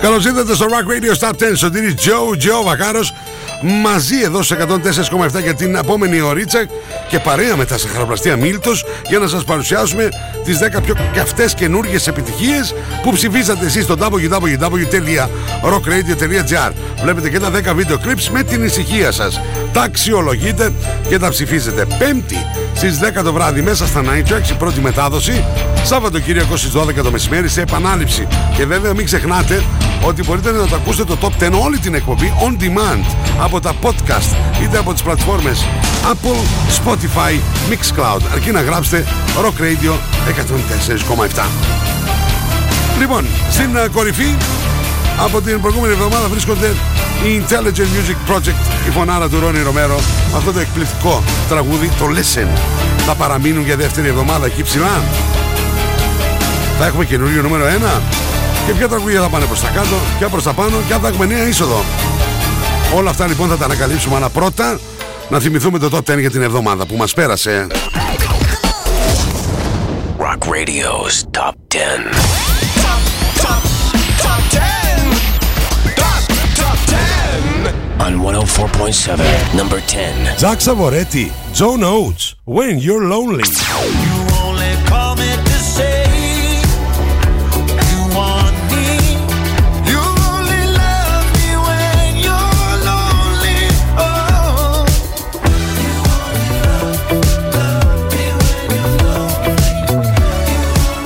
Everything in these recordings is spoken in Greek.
Καλώς ήρθατε στο Rock Radio Stop 10. Σωτήρι Τζο, Τζο Βακάρος. Μαζί εδώ σε 104,7 για την επόμενη ωρίτσα και παρέα με τα σαχαροπλαστεία Μίλτος για να σας παρουσιάσουμε τις 10 πιο καυτέ καινούργιες επιτυχίες που ψηφίσατε εσείς στο www.rockradio.gr. Βλέπετε και τα 10 βίντεο clips με την ησυχία σας. Τα αξιολογείτε και τα ψηφίζετε. Πέμπτη στις 10 το βράδυ μέσα στα Night Tracks η πρώτη μετάδοση. Σάββατο Κυριακό στις 12 το μεσημέρι σε επανάληψη. Και βέβαια μην ξεχνάτε ότι μπορείτε να το ακούσετε το Top 10 όλη την εκπομπή on demand από τα podcast είτε από τις πλατφόρμες Apple, Spotify, Mixcloud. Αρκεί να γράψετε Rock Radio 104,7 Λοιπόν, στην uh, κορυφή από την προηγούμενη εβδομάδα βρίσκονται η Intelligent Music Project η φωνάρα του Ρόνι Ρομέρο με αυτό το εκπληκτικό τραγούδι το Listen. Θα παραμείνουν για δεύτερη εβδομάδα εκεί ψηλά θα έχουμε καινούριο νούμερο 1 και ποια τραγούδια θα πάνε προς τα κάτω, ποια προς τα πάνω και αν θα έχουμε νέα είσοδο. Όλα αυτά λοιπόν θα τα ανακαλύψουμε, αλλά πρώτα να θυμηθούμε το top 10 για την εβδομάδα που μας πέρασε. Rock Radio's Top 10. Top, top, top 10. Top, top 10. On 104.7, number 10. Jack Savoretti, Joan Oates, When You're Lonely.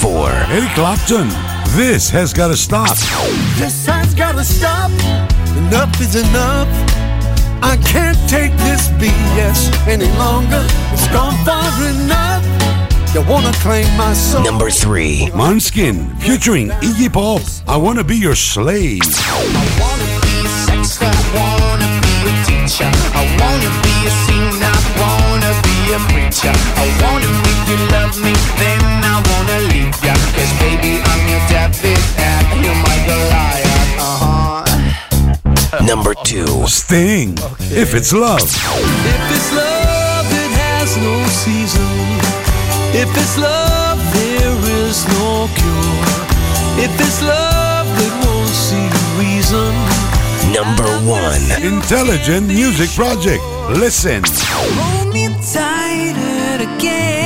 the Number 4. Eric Clapton, This Has Gotta Stop. This has gotta stop. Enough is enough. I can't take this BS any longer. It's gone far enough. You wanna claim my soul? Number 3. Manskin, featuring Iggy Pop, I Wanna Be Your Slave. I wanna be a sex I wanna be a teacher. I wanna be a singer. I wanna be a preacher. I wanna make you love me, then I wanna leave ya. Cause baby, I'm your David and you're my Goliath. Uh huh. Number 2. Sting, If It's Love. If it's love, it has no season. If it's love, there is no cure. If it's love that won't see reason. Number 1. Intelligent Music Project. Listen. Hold me tighter again.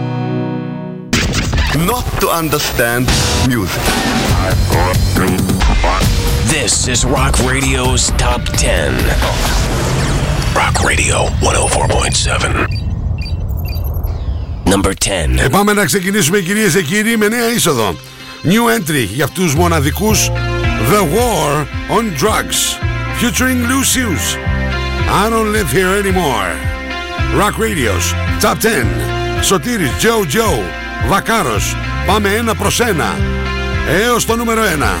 Not to understand music. This is Rock Radio's Top 10. Rock Radio 104.7. Number 10. Ε, πάμε να ξεκινήσουμε κυρίες και κύριοι με νέα είσοδο. New entry για αυτούς μοναδικούς The War on Drugs featuring Lucius. I don't live here anymore. Rock Radio's Top 10. Σωτήρης, Joe Joe, Βακάρος. Πάμε ένα προς ένα. Έως το νούμερο ένα.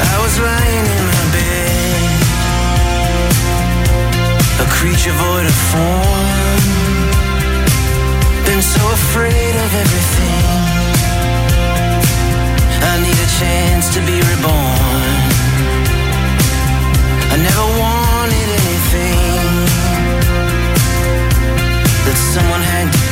I was lying in my bed, a creature void of form. Been so afraid of everything. I need a chance to be reborn. I never wanted anything that someone had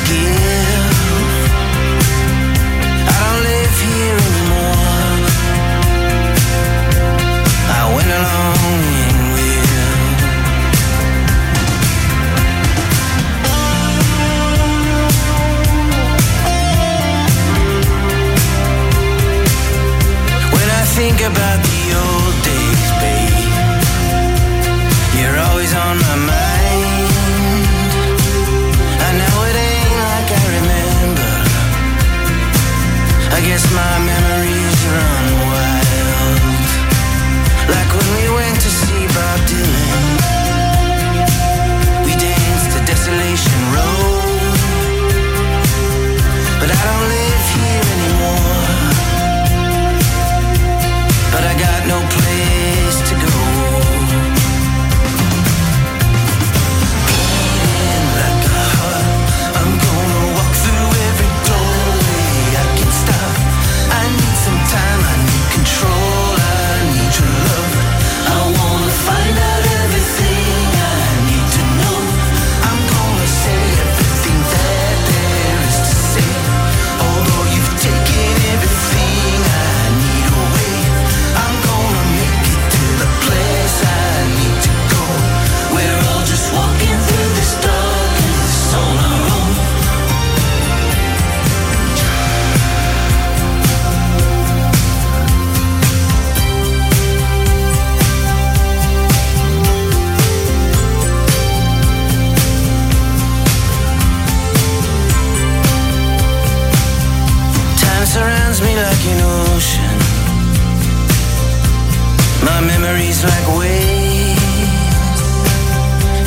My memories like waves.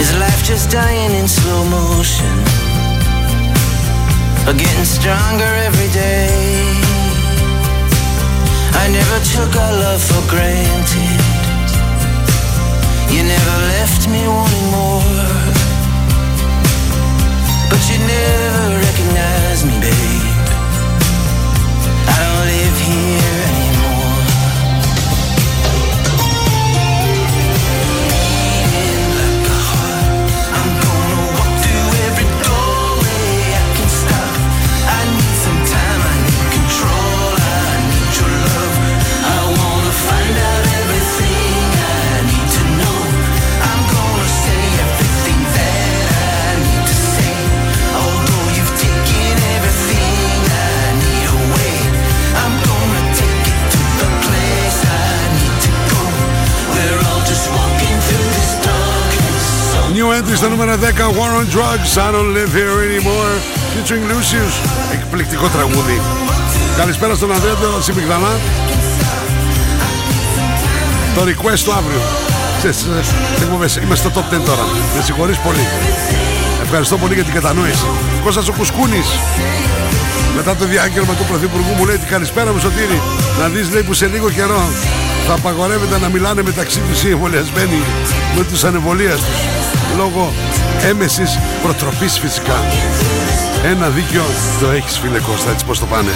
Is life just dying in slow motion? Or getting stronger every day? I never took our love for granted. You never left me wanting more. But you never recognized me, babe. I don't live here New entry στο νούμερο 10 War on Drugs I don't live here anymore Featuring Lucius Εκπληκτικό τραγούδι Καλησπέρα στον Ανδρέα του Συμπιγδανά Το request του αύριο Ξέρεις, ε, εκπομπές, Είμαι στο top 10 τώρα Με συγχωρείς πολύ Ευχαριστώ πολύ για την κατανόηση. Κώστας ο Κουσκούνης. Μετά το διάγγελμα του Πρωθυπουργού μου λέει την καλησπέρα μου Σωτήρη. Να δεις λέει που σε λίγο καιρό θα απαγορεύεται να μιλάνε μεταξύ τους οι εμβολιασμένοι με τους ανεμβολίας τους. Λόγω έμεσης προτροπής φυσικά. Ένα δίκιο το έχεις φίλε Κώστα, έτσι πως το πάνε.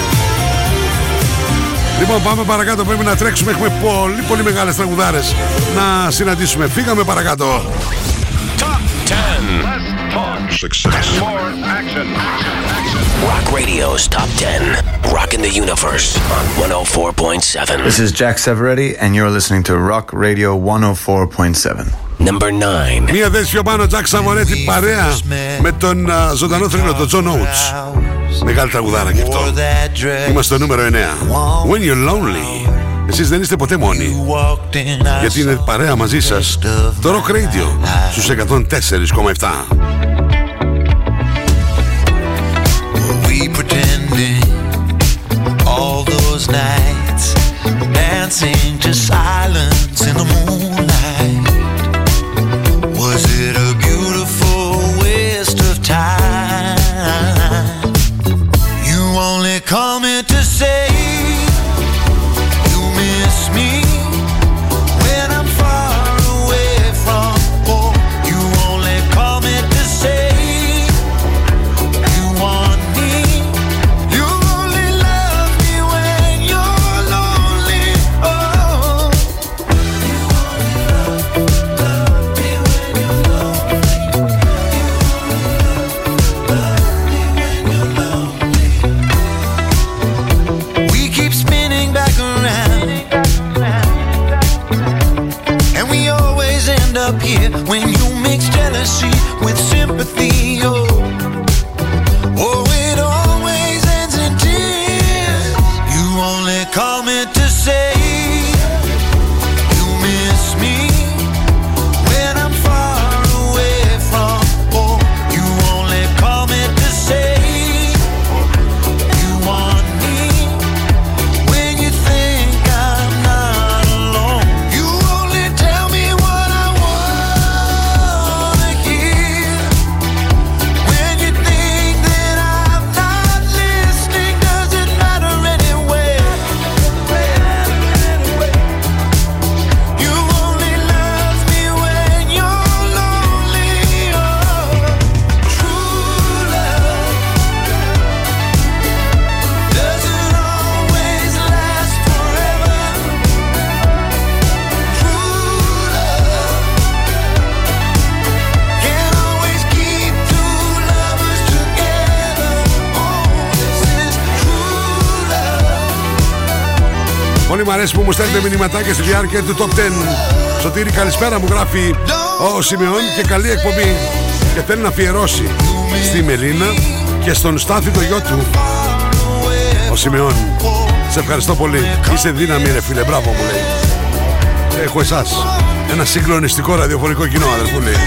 Λοιπόν, πάμε παρακάτω. Πρέπει να τρέξουμε. Έχουμε πολύ, πολύ μεγάλες τραγουδάρες να συναντήσουμε. Φύγαμε παρακάτω. Success. More action. Rock Radio's Top 10. Rocking the Universe on 104.7. This is Jack Savoretti, and you're listening to Rock Radio 104.7. Number 9. Μία θέση πιο πάνω, Jack Savoretti παρέα με τον α, ζωντανό θρύλο, τον John Oates. Μεγάλη τραγουδάρα και αυτό. Είμαστε στο νούμερο 9. When you're lonely. Εσείς δεν είστε ποτέ μόνοι. Γιατί είναι παρέα μαζί σας το Rock Radio στους 104,7. we pretending all those nights dancing to silence in the moonlight call me to say with sympathy. Oh. Που μου στέλνετε μηνυματάκια στη διάρκεια του Top 10. Σωτήρη, καλησπέρα μου γράφει ο Σιμεών και καλή εκπομπή. Και θέλει να αφιερώσει στη Μελίνα και στον Στάθη το γιο του. Ο Σιμεών. Σε ευχαριστώ πολύ. Είσαι δύναμη, ρε φίλε. Μπράβο μου λέει. Έχω εσάς. Ένα συγκλονιστικό ραδιοφωνικό κοινό, αδερφού λέει.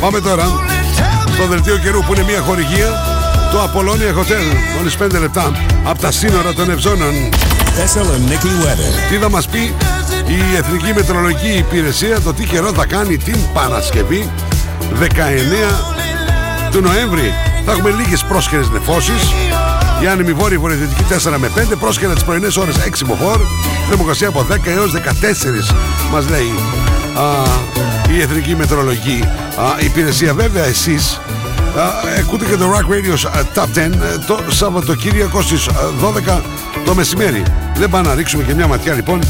Πάμε τώρα στο δελτίο καιρού που είναι μια χορηγία το Apollonia Hotel. Μόλις 5 λεπτά από τα σύνορα των Ευζώνων. Τι θα μας πει η Εθνική Μετρολογική Υπηρεσία το τι καιρό θα κάνει την Παρασκευή 19 του Νοέμβρη. Θα έχουμε λίγες πρόσχερες νεφώσεις η άνεμη βόρεια βορειοδυτική 4 με 5 Πρόσκαιρα τις πρωινές ώρες 6 μποφόρ Θερμοκρασία από 10 έως 14 Μας λέει α, η Εθνική Μετρολογική α, Υπηρεσία Βέβαια εσείς α, Ακούτε και το Rock Radio α, Top 10 ε, Το Σαββατοκύριακο στις α, 12 το μεσημέρι. Δεν πάμε να ρίξουμε και μια ματιά λοιπόν.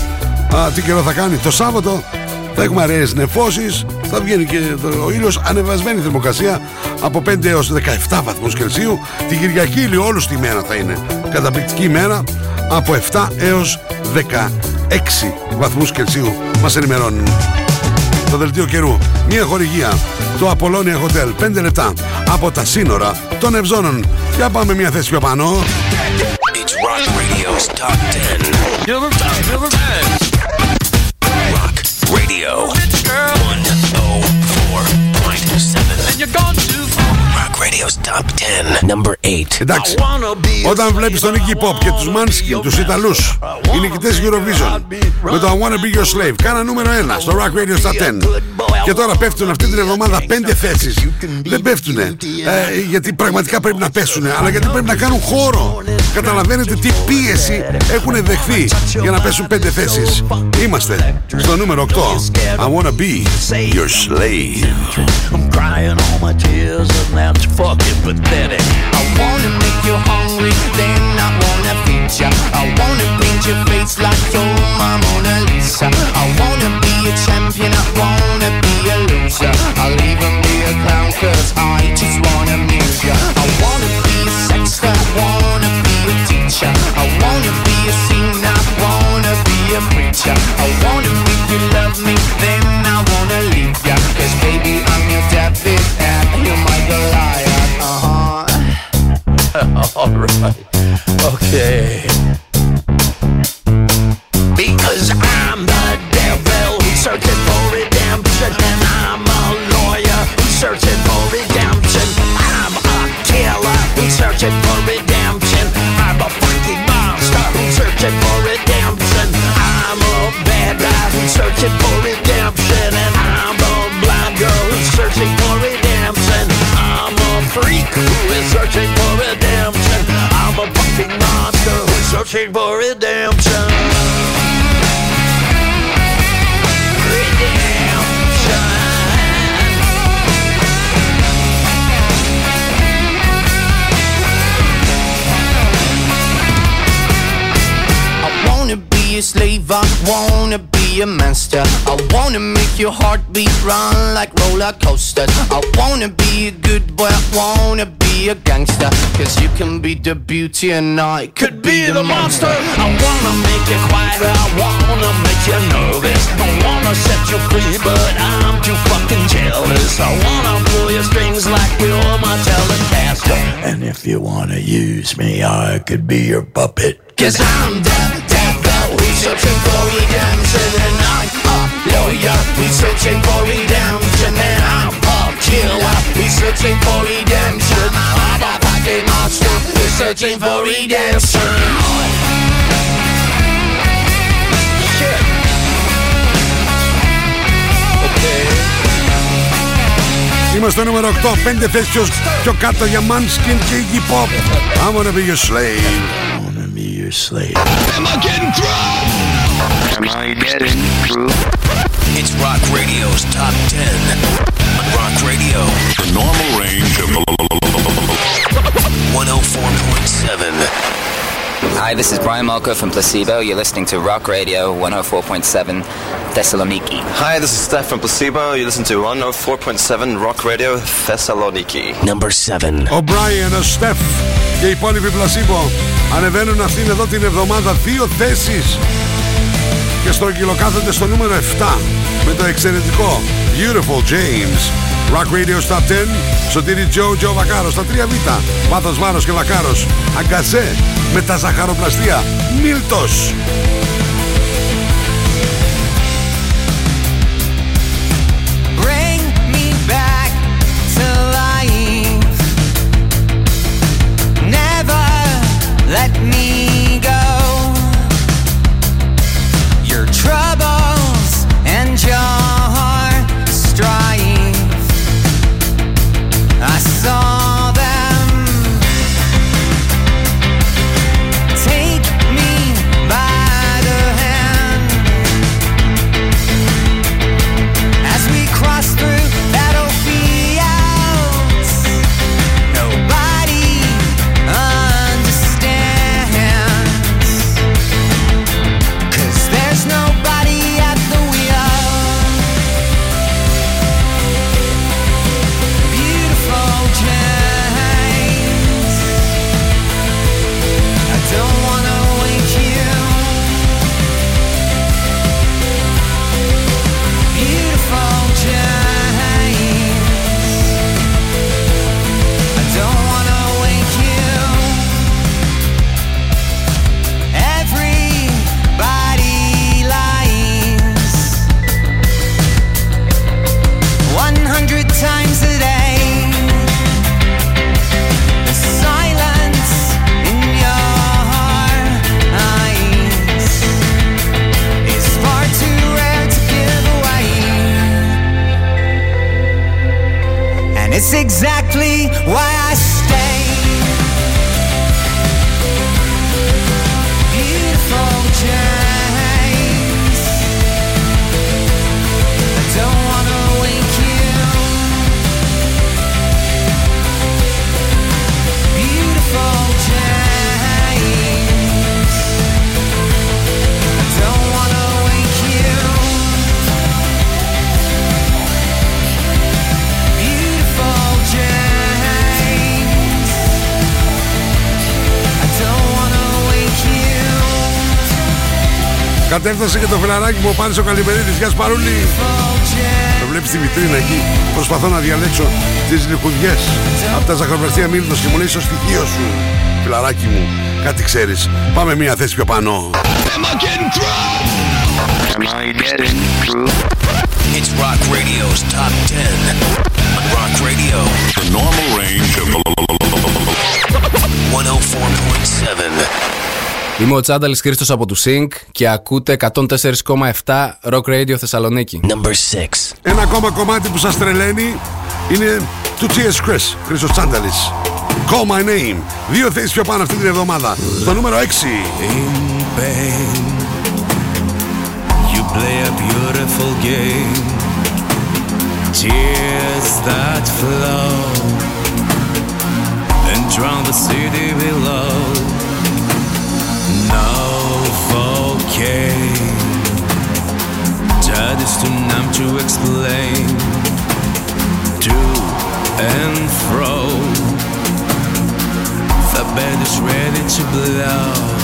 Α, Τι καιρό θα κάνει. Το Σάββατο θα έχουμε αραιές νεφώσεις Θα βγαίνει και το- ο ήλιος Ανεβασμένη θερμοκρασία Από 5 έως 17 βαθμούς Κελσίου. Την Κυριακή ηλιόλου τη μέρα θα είναι. Καταπληκτική ημέρα Από 7 έως 16 βαθμούς Κελσίου. Μας ενημερώνουν. Το δελτίο καιρού. Μια χορηγία. Το Apollonia Hotel. 5 λεπτά από τα σύνορα των Ευζώνων. Για πάμε μια θέση πιο πάνω. It's Rock Radio's Top 10. Number 10. Rock Radio Radio's Top 10. Number 8. Εντάξει, όταν βλέπεις τον Iggy Pop και τους Manskin, τους Ιταλούς, οι νικητές Eurovision, με το I Wanna Be Your Slave, κάνα νούμερο 1 στο Rock Radio Top 10. Και τώρα πέφτουν αυτή την εβδομάδα 5 θέσεις. Δεν πέφτουνε, ε, γιατί πραγματικά πρέπει να πέσουνε, αλλά γιατί πρέπει να κάνουν χώρο. Καταλαβαίνετε τι πίεση έχουν δεχθεί για να πέσουν 5 θέσεις. Είμαστε στο νούμερο 8. I Wanna Be Your Slave. I'm crying all my tears and that's fucking pathetic. I wanna make you hungry, then I wanna feed ya. I wanna paint your face like you're my Mona Lisa. I wanna be a champion, I wanna be a loser. I'll even be a clown cause I just wanna amuse ya. I wanna be a sexter, I wanna be a teacher. I wanna be a singer, I wanna be a preacher. I wanna make you love me, All right. Okay. Roller coasters. I wanna be a good boy, I wanna be a gangster. Cause you can be the beauty and I could be the monster. I wanna make you quiet, I wanna make you nervous. I wanna set you free, but I'm too fucking jealous. I wanna pull your strings like you're my telecaster. And if you wanna use me, I could be your puppet. Cause I'm the devil, we searching for redemption And I'm a lawyer, we searching for redemption And I'm a killer, we searching for redemption I'm a fucking monster, we searching for redemption Shit. Okay. Είμαστε στο νούμερο 8, 5 θέσεις πιο, πιο κάτω για Manskin και Iggy Pop. I wanna be your slave. Your slave. Am I getting through? Am I getting through? It's Rock Radio's Top 10. Rock Radio, the normal range of 104.7. Hi, this is Brian Malko from Placebo. You're listening to Rock Radio 104.7 Thessaloniki. Hi, this is Steph from Placebo. You listen to 104.7 Rock Radio Thessaloniki. Number 7. Ο Brian, ο Steph και οι υπόλοιποι πλασίμπο ανεβαίνουν αυτήν εδώ την εβδομάδα δύο θέσεις και στρογγυλοκάθονται στο νούμερο 7 με το εξαιρετικό Beautiful James. Rock Radio Top 10, Σωτήρι Τζο, Τζο Βακάρος στα 3 Β. Πάθος Βάρος και Βακάρος. Αγκαζέ με τα ζαχαροπλαστεία. Μίλτος. Κατέφτασε και το φιλαράκι μου ο Πάνης ο Καλημερίδης. Γεια σου Παρούλη. Το βλέπεις στη βιτρίνα εκεί. Προσπαθώ να διαλέξω τις λιχουδιές. Από τα ζαχαροπλαστεία Μίλτος και μου λέει στο στοιχείο σου. Φιλαράκι μου, κάτι ξέρεις. Πάμε μία θέση πιο πάνω. It's Rock Radio's Top 10 on Rock Radio. The normal range of 104.7. Είμαι ο Τσάνταλης Χρήστος από του Sync και ακούτε 104,7 Rock Radio Θεσσαλονίκη. Number 6. Ένα ακόμα κομμάτι που σας τρελαίνει είναι του T.S. Chris, Χρήστος Τσάνταλης. Call my name. Δύο θέσεις πιο πάνω αυτή την εβδομάδα. Στο νούμερο 6. You play a beautiful game. Tears that flow and drown the city below. That is too numb to explain. To and fro, the bed is ready to blow.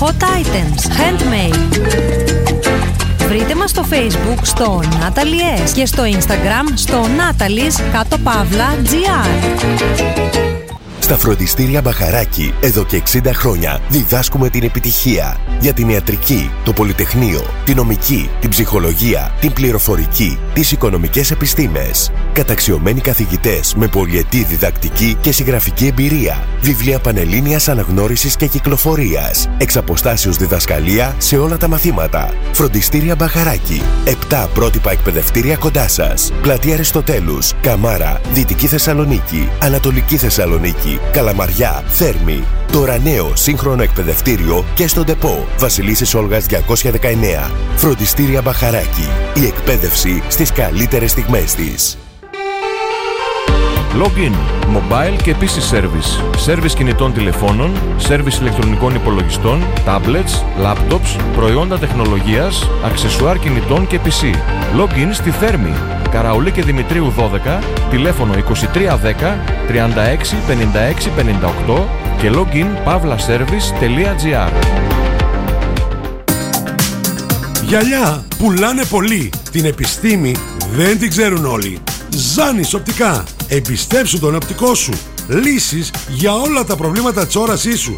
Hot items. Handmade. Βρείτε μας στο facebook στο Natalie S. και στο instagram στο Natalie's κάτω παύλα GR. Στα φροντιστήρια Μπαχαράκι, εδώ και 60 χρόνια, διδάσκουμε την επιτυχία για την ιατρική, το πολυτεχνείο, την νομική, την ψυχολογία, την πληροφορική, τις οικονομικές επιστήμες. Καταξιωμένοι καθηγητές με πολυετή διδακτική και συγγραφική εμπειρία. Βιβλία πανελλήνιας αναγνώρισης και κυκλοφορίας. Εξ αποστάσεως διδασκαλία σε όλα τα μαθήματα. Φροντιστήρια Μπαχαράκι. 7 πρότυπα εκπαιδευτήρια κοντά σας. Πλατεία Αριστοτέλους, Καμάρα, Δυτική Θεσσαλονίκη, Ανατολική Θεσσαλονίκη. Μπαχαράκι, Καλαμαριά, Θέρμη. Τώρα νέο σύγχρονο εκπαιδευτήριο και στον ΤΕΠΟ. Βασιλίσσης Όλγας 219. Φροντιστήρια Μπαχαράκι. Η εκπαίδευση στις καλύτερες στιγμές της. Login, mobile και PC service. Service κινητών τηλεφώνων, service ηλεκτρονικών υπολογιστών, tablets, laptops, προϊόντα τεχνολογίας, αξεσουάρ κινητών και PC. Login στη Θέρμη. Καραουλή και Δημητρίου 12, τηλέφωνο 2310 36 56 58 και login pavlaservice.gr Γυαλιά πουλάνε πολύ. Την επιστήμη δεν την ξέρουν όλοι. Ζάνης οπτικά. Εμπιστέψου τον οπτικό σου. Λύσεις για όλα τα προβλήματα της όρασής σου.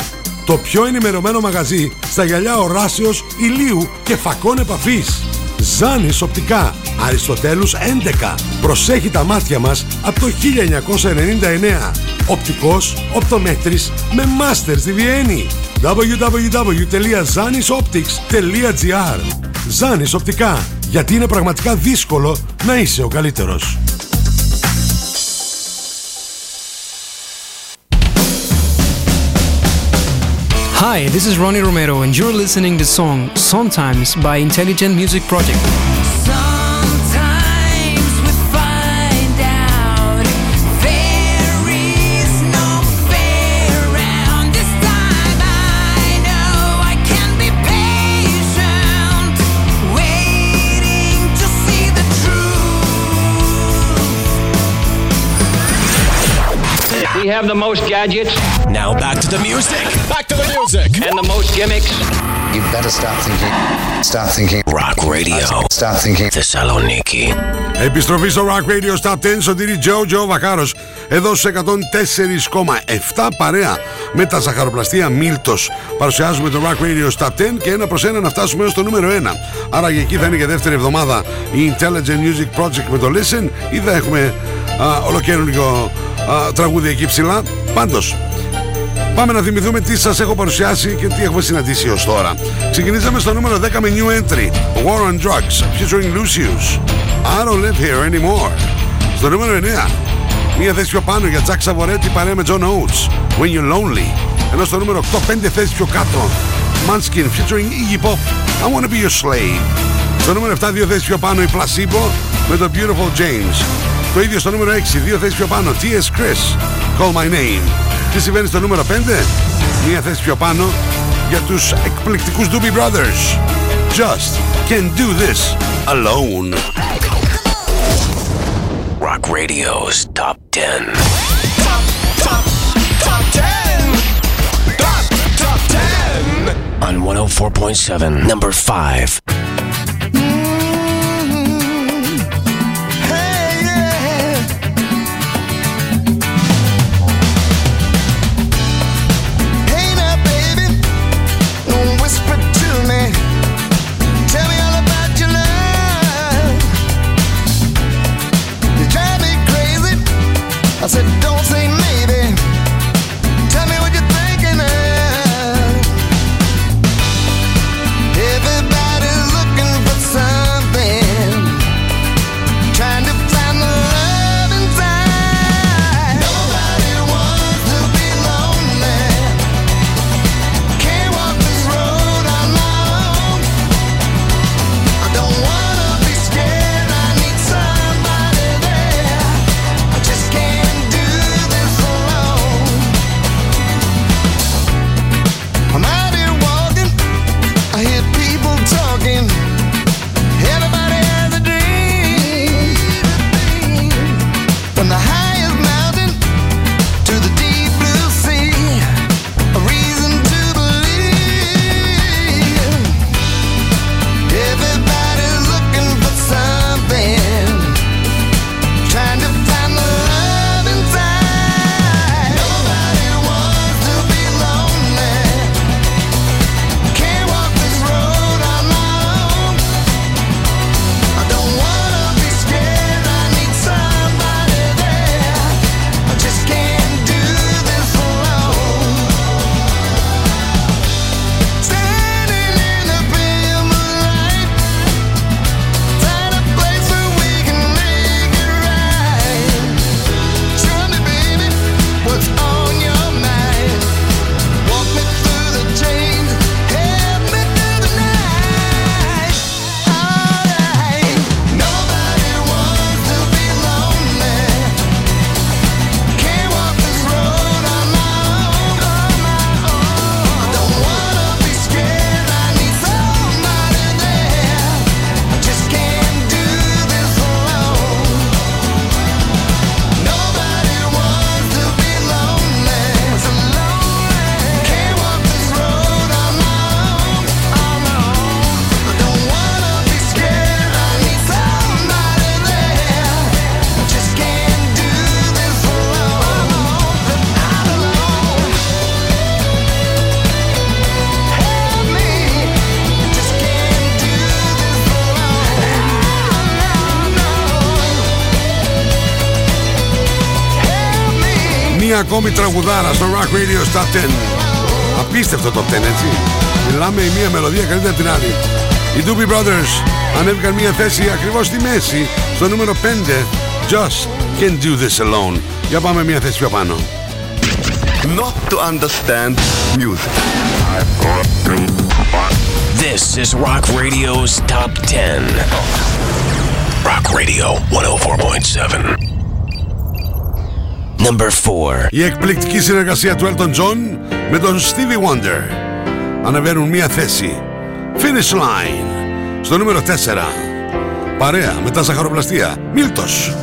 Το πιο ενημερωμένο μαγαζί στα γυαλιά οράσεως, ηλίου και φακών επαφής. Ζάνης οπτικά. Αριστοτέλους 11. Προσέχει τα μάτια μας από το 1999. Οπτικός, οπτομέτρης με μάστερ στη Βιέννη. www.zanisoptics.gr Ζάνης οπτικά. Γιατί είναι πραγματικά δύσκολο να είσαι ο καλύτερος. Hi, this is Ronnie Romero, and you're listening to the song Sometimes by Intelligent Music Project. Have the most gadgets. Now back to the music. Back to the music. And the most gimmicks. You better start thinking. Start thinking. Rock Radio. Start thinking. Θεσσαλονίκη. Επιστροφή στο Rock Radio Stop 10 Σωτήρι Τζο Τζο Βακάρος Εδώ σε 104,7 παρέα με τα ζαχαροπλαστεία Μίλτος Παρουσιάζουμε το Rock Radio Stop 10 και ένα προς ένα να φτάσουμε έως το νούμερο 1 Άρα για εκεί θα είναι και δεύτερη εβδομάδα η Intelligent Music Project με το Listen Ή θα έχουμε α, ολοκαίρινο α, τραγούδι εκεί ψηλά Πάντως Πάμε να θυμηθούμε τι σας έχω παρουσιάσει και τι έχουμε συναντήσει ως τώρα. Ξεκινήσαμε στο νούμερο 10 με new entry, War on Drugs, featuring Lucius. I don't live here anymore. Στο νούμερο 9, μία θέση πιο πάνω για Jack Savoretti παρέα με John Oates, When You're Lonely. Ενώ στο νούμερο 8, πέντε θέσεις πιο κάτω, Manskin featuring Iggy Pop, I Wanna Be Your Slave. Στο νούμερο 7, δύο θέσεις πιο πάνω, η Placebo με το Beautiful James. Το ίδιο στο νούμερο 6, δύο θέσεις πιο πάνω, T.S. Chris, Call My Name. Τι συμβαίνει στο νούμερο 5 Μία θέση πιο πάνω Για τους εκπληκτικούς Doobie Brothers Just can't do this alone Rock Radio's Top 10. Top 10. Top, top 10. On 104.7, number 5. Ακόμη τραγουδάρα στο Rock Radio Top 10. Απίστευτο Top 10, έτσι. Μιλάμε η μία μελωδία καλύτερα από την άλλη. Οι Doobie Brothers ανέβηκαν μία θέση ακριβώς στη μέση, στο νούμερο 5. Just can do this alone. Για πάμε μία θέση πιο πάνω. Not to understand music. This is Rock Radio's Top 10. Rock Radio 104.7. Number 4. Η εκπληκτική συνεργασία του Elton John με τον Stevie Wonder ανεβαίνουν μία θέση. Finish Line στο νούμερο 4. Παρέα με τα ζαχαροπλαστεία. Μίλτος.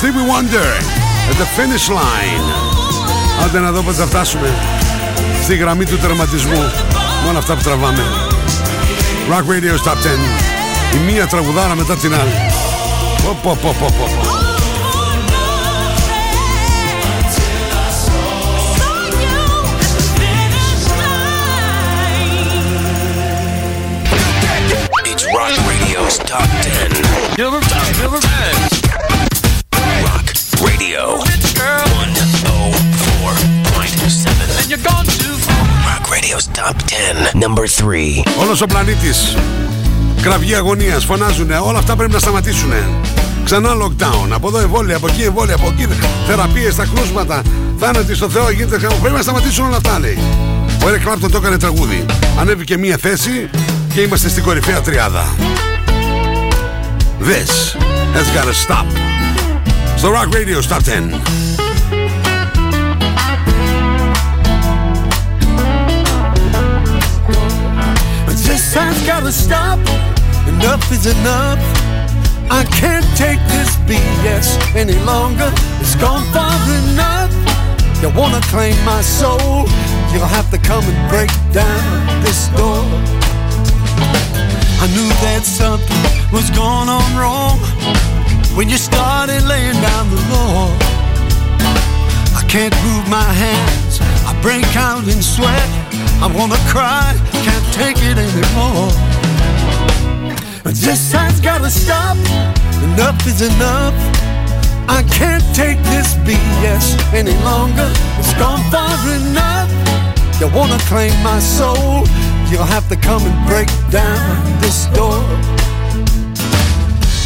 Stevie Wonder, at the finish line. Άντε να δω πότε θα φτάσουμε στη γραμμή του τερματισμού. Με όλα αυτά που τραβάμε. Rock Radio Top 10. Η μία τραγουδάρα μετά την άλλη. Πω, πω, πω, πω, πω. It's Rock Radio's Top 10. Number 10. Number 10. Rock Radio 104.7. And you're gone too far. Radio's Top 10. Number 3. Όλος ο πλανήτης. Κραυγή αγωνίας. Φωνάζουνε. Όλα αυτά πρέπει να σταματήσουν Ξανά lockdown. Από εδώ εμβόλια Από εκεί εμβόλια Από εκεί θεραπείες στα κρούσματα. Θάνατοι στο Θεό γίνεται χαμό. Πρέπει να σταματήσουν όλα αυτά λέει. Ο Eric Clapton το έκανε τραγούδι. Ανέβηκε μία θέση Και είμαστε στην κορυφαία τριάδα. This has gotta stop The Rock Radio Top 10. This has gotta stop. Enough is enough. I can't take this BS any longer. It's gone far enough. You wanna claim my soul? You'll have to come and break down this door. I knew that something was going on wrong when you started laying down the law. I can't move my hands. I break out in sweat. I wanna cry, can't take it anymore. This has gotta stop. Enough is enough. I can't take this BS any longer. It's gone far enough. You wanna claim my soul? You'll have to come and break down this door.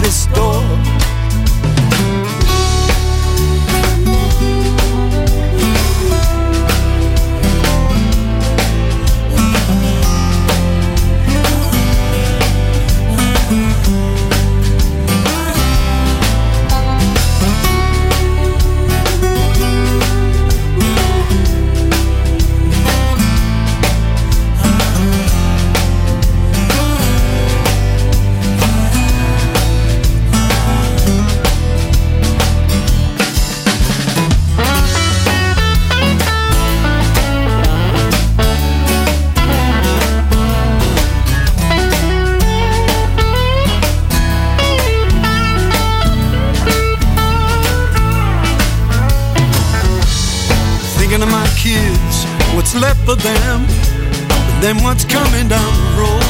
this door. For them, then what's coming down the road.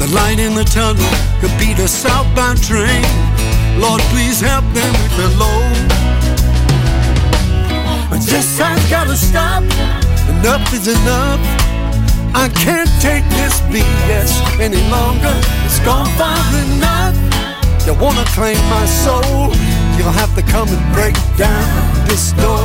The light in the tunnel could be the southbound train. Lord, please help them with the load. But this has gotta stop. Enough is enough. I can't take this BS any longer. It's gone far enough. You wanna claim my soul? You'll have to come and break down this door.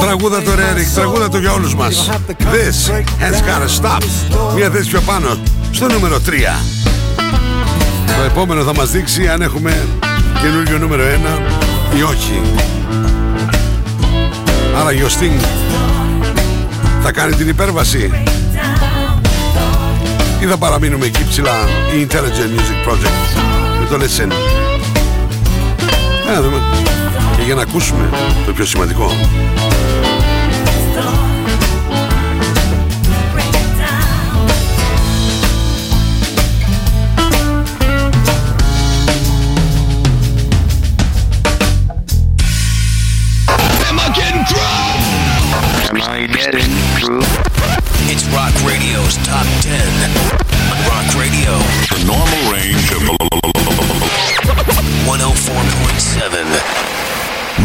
Τραγουδά τον Ρέρικ, τραγουδά το για όλους μας. This has gotta stop. Μια δεύτερη πάνω, στο νούμερο 3. Το επόμενο θα μας δείξει αν έχουμε καινούργιο νούμερο ένα ή όχι. Άρα ο Ιωστίνς θα κάνει την υπέρβαση ή θα παραμείνουμε εκεί ψηλά η Intelligent Music Project με το Listen. Ένα δούμε. Και για να ακούσουμε το πιο σημαντικό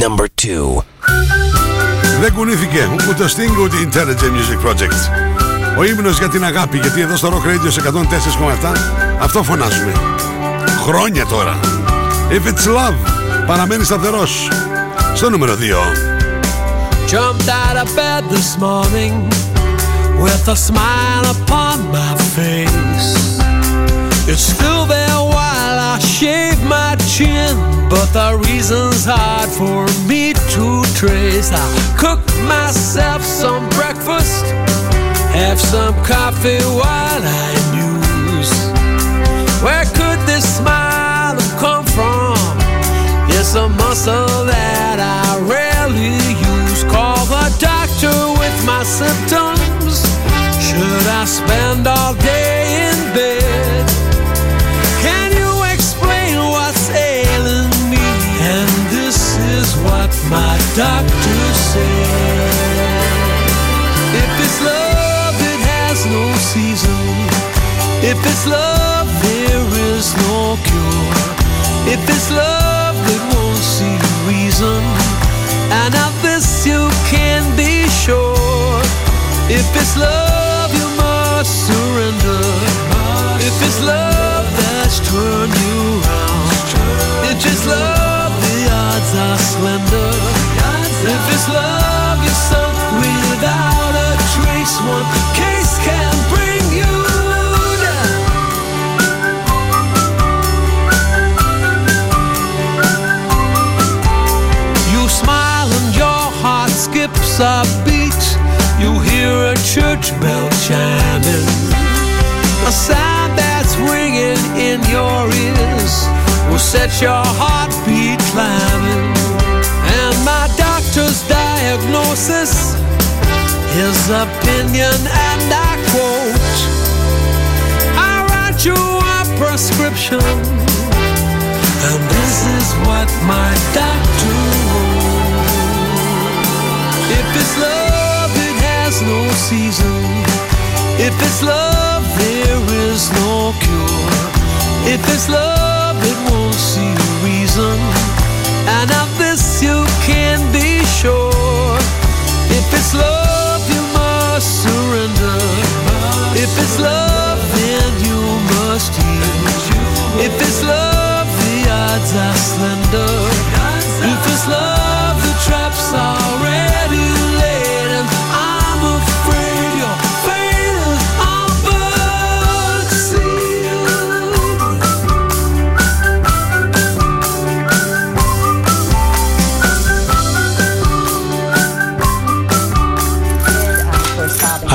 Number 2. Δεν κουνήθηκε ούτε ο Sting ούτε η Intelligent Music Project. Ο ύμνος για την αγάπη, γιατί εδώ στο Rock Radio σε 104,7 αυτό φωνάζουμε. Χρόνια τώρα. If it's love, παραμένει σταθερός. Στο νούμερο 2. Jumped out of bed this morning with a smile upon my face. It's still there while I shave my chin, But the reason's hard for me to trace. I cook myself some breakfast, have some coffee while I muse. Where could this smile have come from? It's a muscle that I rarely use. Call the doctor with my symptoms. Should I spend all day in bed? My doctor said. If it's love, it has no season. If it's love, there is no cure. If it's love, it won't see reason. And of this you can be sure. If it's love, you must surrender. If it's love that's turned you round. It's love, the odds are slender. If it's love, you're sunk without a trace. One case can bring you down. You smile and your heart skips a beat. You hear a church bell chiming. A sound that's ringing in your ears will set your heartbeat climbing. And my doctor's diagnosis, his opinion, and I quote I write you a prescription. And this is what my doctor wrote. If it's love, it has no season. If it's love, there is no cure. If it's love, it won't see reason. And of this you can be sure. If it's love, you must surrender. If it's love, then you must yield. If it's love, the odds are slender. If it's love, the trap's already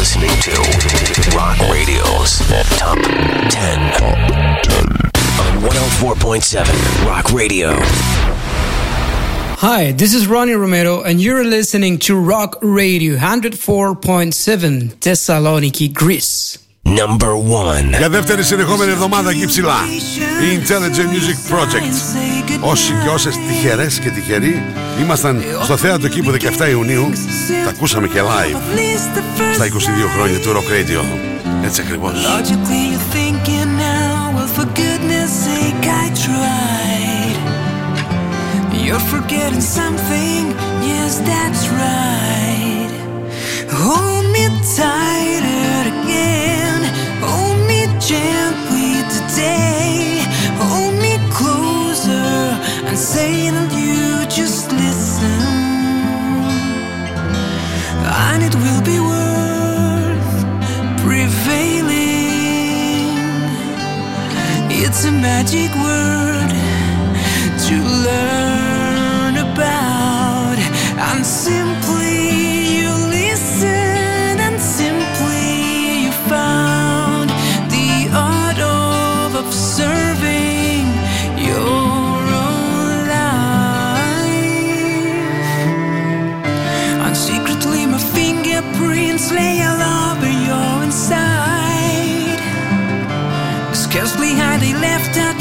Listening to Rock Radio's Top 10. On 104.7 Rock Radio. Hi, this is Ronnie Romero, and you're listening to Rock Radio 104.7 Thessaloniki, Greece. Number one. Για δεύτερη συνεχόμενη εβδομάδα γύψηλα, The Η Intelligent Music Project. Όσοι και όσες τυχερές και τυχεροί Ήμασταν στο θέατρο εκεί που 17 Ιουνίου Τα ακούσαμε και live Στα 22 χρόνια του Rock Radio. Έτσι ακριβώς. Gently today, hold me closer and say that you just listen. And it will be worth prevailing. It's a magic word to learn about, and simply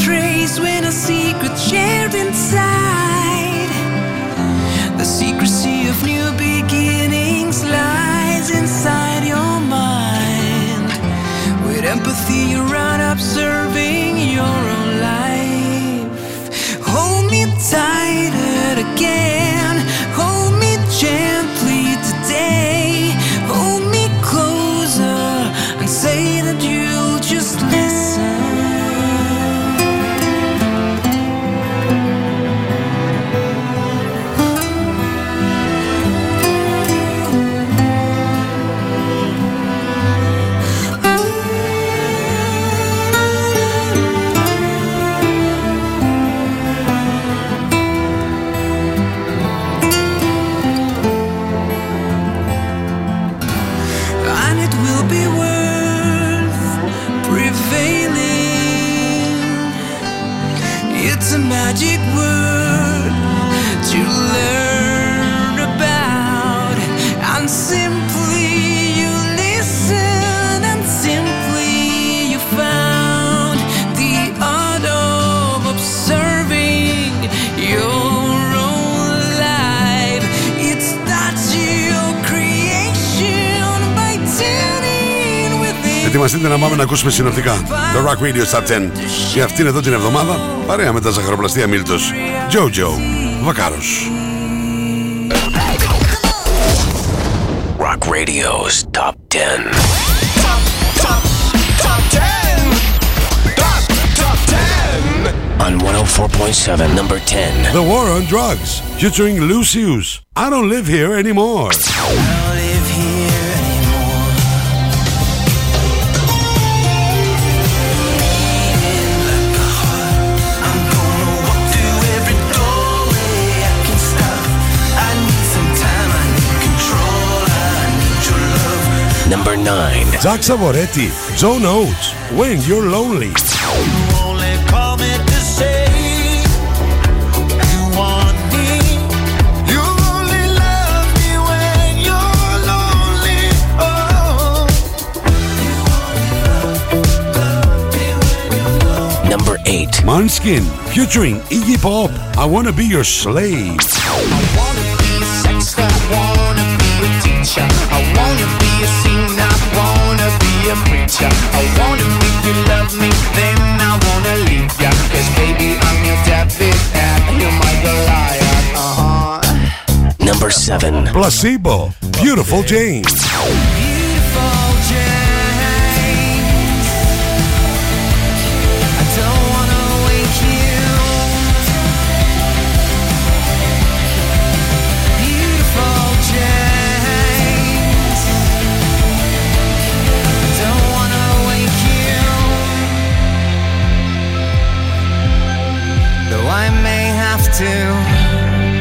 trace when a secret shared inside. Ακούσουμε συνοπτικά το Rock Radio Top 10 για αυτήν εδώ την εβδομάδα παρέα με τα ζαχαροπλαστεία Μίλτος Jojo Βακάρος Rock Radio's Top 10. On 104.7, number 10. The War on Drugs featuring Lucius I don't live here anymore only love me when you're lonely. Oh. Number 8. Manskin featuring Iggy Pop I Wanna Be Your Slave I wanna be a teacher. I wanna be a singer. I wanna be a preacher. I wanna make you love me, then I wanna leave ya. Cause baby, I'm your David and you're my Goliath. Uh huh. Number 7. Placebo Beautiful James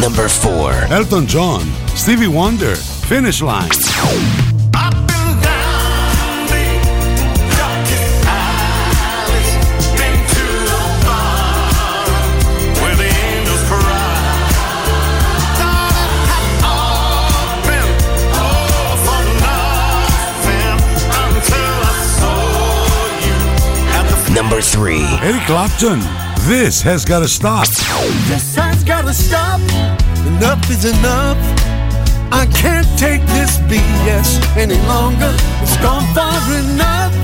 Number 4. Elton John Stevie Wonder Finish Line Number 3. Eric Clapton This Has Gotta Stop This has gotta stop. Enough is enough. I can't take this BS any longer. It's gone far enough.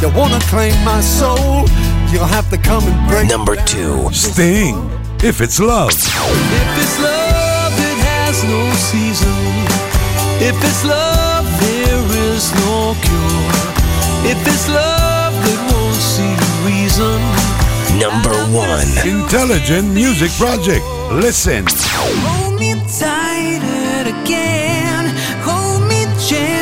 You wanna claim my soul? You'll have to come and break. Number 2. Sting If It's Love If it's love, it has no season. If it's love, there is no cure. If it's love, it won't see reason. Number 1. Intelligent Music Project Listen Hold me tighter again. Hold me gently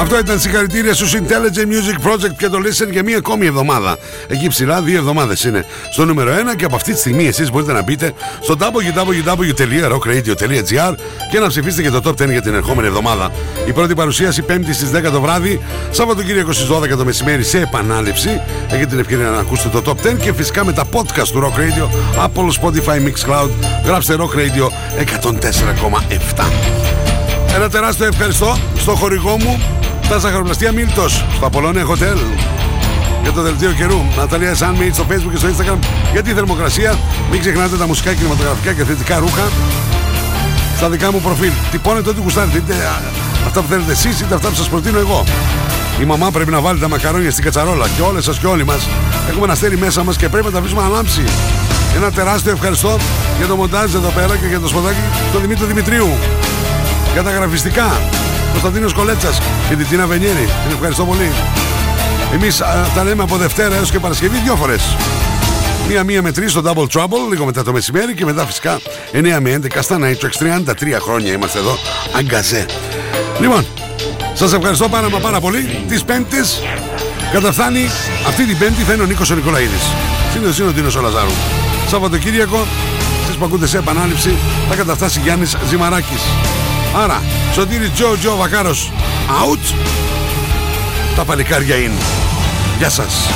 Αυτό ήταν συγχαρητήρια στους Intelligent Music Project και το Listen για μία ακόμη εβδομάδα. Εκεί ψηλά δύο εβδομάδες είναι στο νούμερο 1 και από αυτή τη στιγμή εσείς μπορείτε να μπείτε στο www.rockradio.gr και να ψηφίσετε και το Top 10 για την ερχόμενη εβδομάδα. Η πρώτη παρουσίαση 5η στις 10 το βράδυ, Σαββατοκύριακο στις 12 το μεσημέρι σε επανάληψη. Έχετε την ευκαιρία να ακούσετε το Top 10 και φυσικά με τα podcast του Rock Radio, Apple, Spotify, Mixcloud. Γράψτε Rock Radio 104,7. Ένα τεράστιο ευχαριστώ στο χορηγό μου, τα ζαχαροπλαστεία Μίλτος, στο Απολώνια Hotel. το δελτίο καιρού. Ναταλία Sunmade στο facebook και στο instagram για τη θερμοκρασία. Μην ξεχνάτε τα μουσικά, κινηματογραφικά και αθλητικά ρούχα στα δικά μου προφίλ. Τυπώνετε ό,τι γουστάρετε, είτε α, αυτά που θέλετε εσείς, είτε αυτά που σας προτείνω εγώ. Η μαμά πρέπει να βάλει τα μακαρόνια στην κατσαρόλα και όλες σας και όλοι μας έχουμε ένα αστέρι μέσα μας και πρέπει να τα αφήσουμε να ανάψει. Ένα τεράστιο ευχαριστώ για το μοντάζ εδώ πέρα και για το σποτάκι του Δημήτρη Δημητρίου. Για τα γραφιστικά. Κωνσταντίνος Κολέτσας και την Τίνα Βενιέρη. Την ευχαριστώ πολύ. Εμείς τα λέμε από Δευτέρα έως και Παρασκευή δύο φορές. Μία-μία με τρεις στο Double Trouble, λίγο μετά το μεσημέρι και μετά φυσικά 9 με 11 στα Night Tracks. 33 χρόνια είμαστε εδώ, αγκαζέ. Λοιπόν, σας ευχαριστώ πάρα μα πάρα πολύ. Τις Πέμπτες καταφθάνει αυτή την Πέμπτη θα είναι ο Νίκος ο Νικολαίδης. Σύνδεση είναι ο Τίνο Ολαζάρου. Σαββατοκύριακο, εσείς που ακούτε σε επανάληψη, θα καταφτάσει Γιάννης Ζημαράκης. Άρα, Σωτήρι Τζο Τζο Βακάρος out. Τα παλικάρια είναι. Γεια σας.